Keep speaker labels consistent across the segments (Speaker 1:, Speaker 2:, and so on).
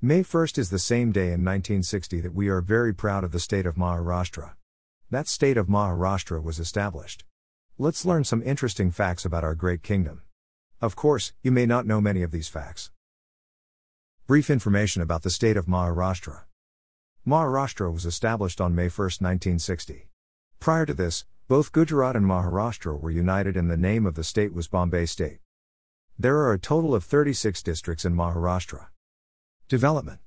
Speaker 1: May 1st is the same day in 1960 that we are very proud of the state of Maharashtra. That state of Maharashtra was established. Let's learn some interesting facts about our great kingdom. Of course, you may not know many of these facts. Brief information about the state of Maharashtra. Maharashtra was established on May 1, 1960. Prior to this, both Gujarat and Maharashtra were united and the name of the state was Bombay State. There are a total of 36 districts in Maharashtra. Development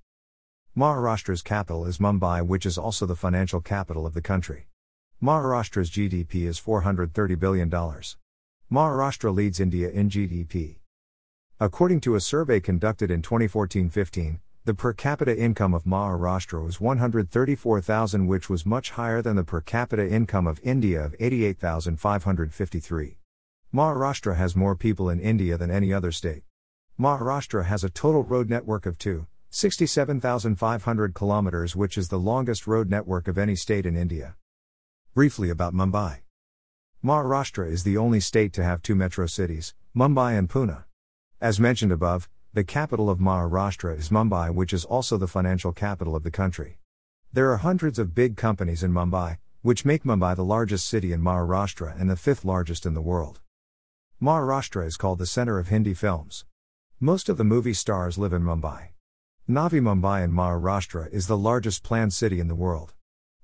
Speaker 1: Maharashtra's capital is Mumbai, which is also the financial capital of the country. Maharashtra's GDP is $430 billion. Maharashtra leads India in GDP. According to a survey conducted in 2014 15, the per capita income of Maharashtra was 134,000, which was much higher than the per capita income of India of 88,553. Maharashtra has more people in India than any other state. Maharashtra has a total road network of 2, 67,500 kilometers, which is the longest road network of any state in India. Briefly about Mumbai. Maharashtra is the only state to have two metro cities, Mumbai and Pune. As mentioned above, the capital of Maharashtra is Mumbai, which is also the financial capital of the country. There are hundreds of big companies in Mumbai, which make Mumbai the largest city in Maharashtra and the fifth largest in the world. Maharashtra is called the center of Hindi films. Most of the movie stars live in Mumbai. Navi Mumbai in Maharashtra is the largest planned city in the world.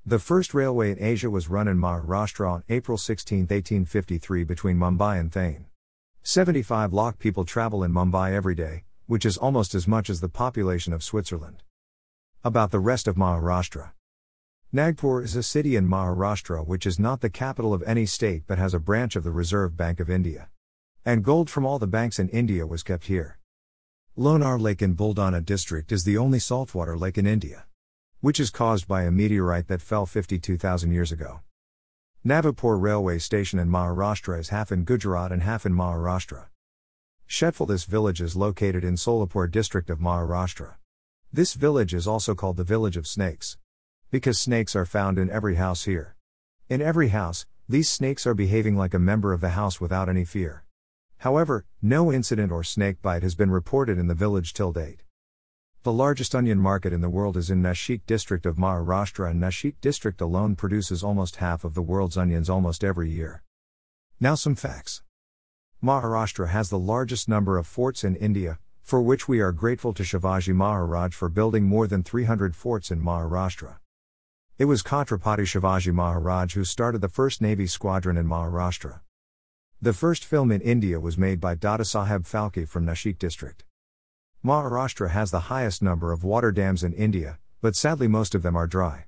Speaker 1: The first railway in Asia was run in Maharashtra on April 16, 1853, between Mumbai and Thane. 75 lakh people travel in Mumbai every day, which is almost as much as the population of Switzerland. About the rest of Maharashtra. Nagpur is a city in Maharashtra which is not the capital of any state but has a branch of the Reserve Bank of India. And gold from all the banks in India was kept here. Lonar Lake in Buldana district is the only saltwater lake in India. Which is caused by a meteorite that fell 52,000 years ago. Navapur railway station in Maharashtra is half in Gujarat and half in Maharashtra. Shetphal This village is located in Solapur district of Maharashtra. This village is also called the village of snakes. Because snakes are found in every house here. In every house, these snakes are behaving like a member of the house without any fear. However, no incident or snake bite has been reported in the village till date. The largest onion market in the world is in Nashik district of Maharashtra and Nashik district alone produces almost half of the world's onions almost every year. Now some facts. Maharashtra has the largest number of forts in India, for which we are grateful to Shivaji Maharaj for building more than 300 forts in Maharashtra. It was Chhatrapati Shivaji Maharaj who started the first Navy squadron in Maharashtra. The first film in India was made by Dadasaheb Phalke from Nashik district. Maharashtra has the highest number of water dams in India, but sadly most of them are dry.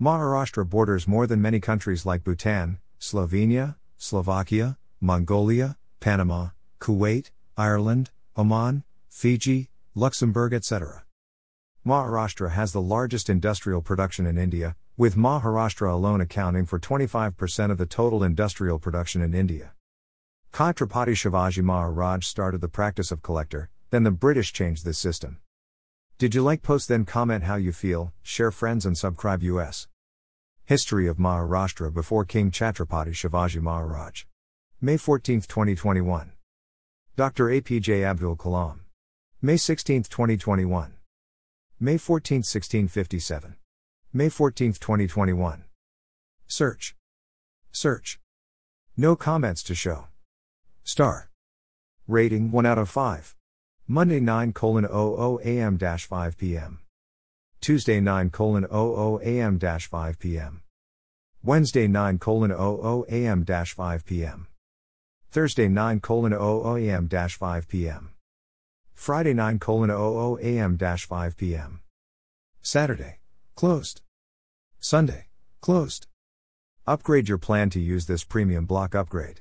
Speaker 1: Maharashtra borders more than many countries like Bhutan, Slovenia, Slovakia, Mongolia, Panama, Kuwait, Ireland, Oman, Fiji, Luxembourg, etc. Maharashtra has the largest industrial production in India, with Maharashtra alone accounting for 25% of the total industrial production in India. Chhatrapati Shivaji Maharaj started the practice of collector, then the British changed this system. Did you like post then comment how you feel, share friends and subscribe us. History of Maharashtra before King Chhatrapati Shivaji Maharaj. May 14, 2021. Dr. APJ Abdul Kalam. May 16, 2021. May 14, 1657. May 14, 2021. Search. Search. No comments to show. Star. Rating 1 out of 5. Monday 9 00 am 5 pm. Tuesday 9 00 am 5 pm. Wednesday 9 00 am 5 pm. Thursday 9 00 am 5 pm. Friday 9 00 am 5 pm. Saturday. Closed. Sunday. Closed. Upgrade your plan to use this premium block upgrade.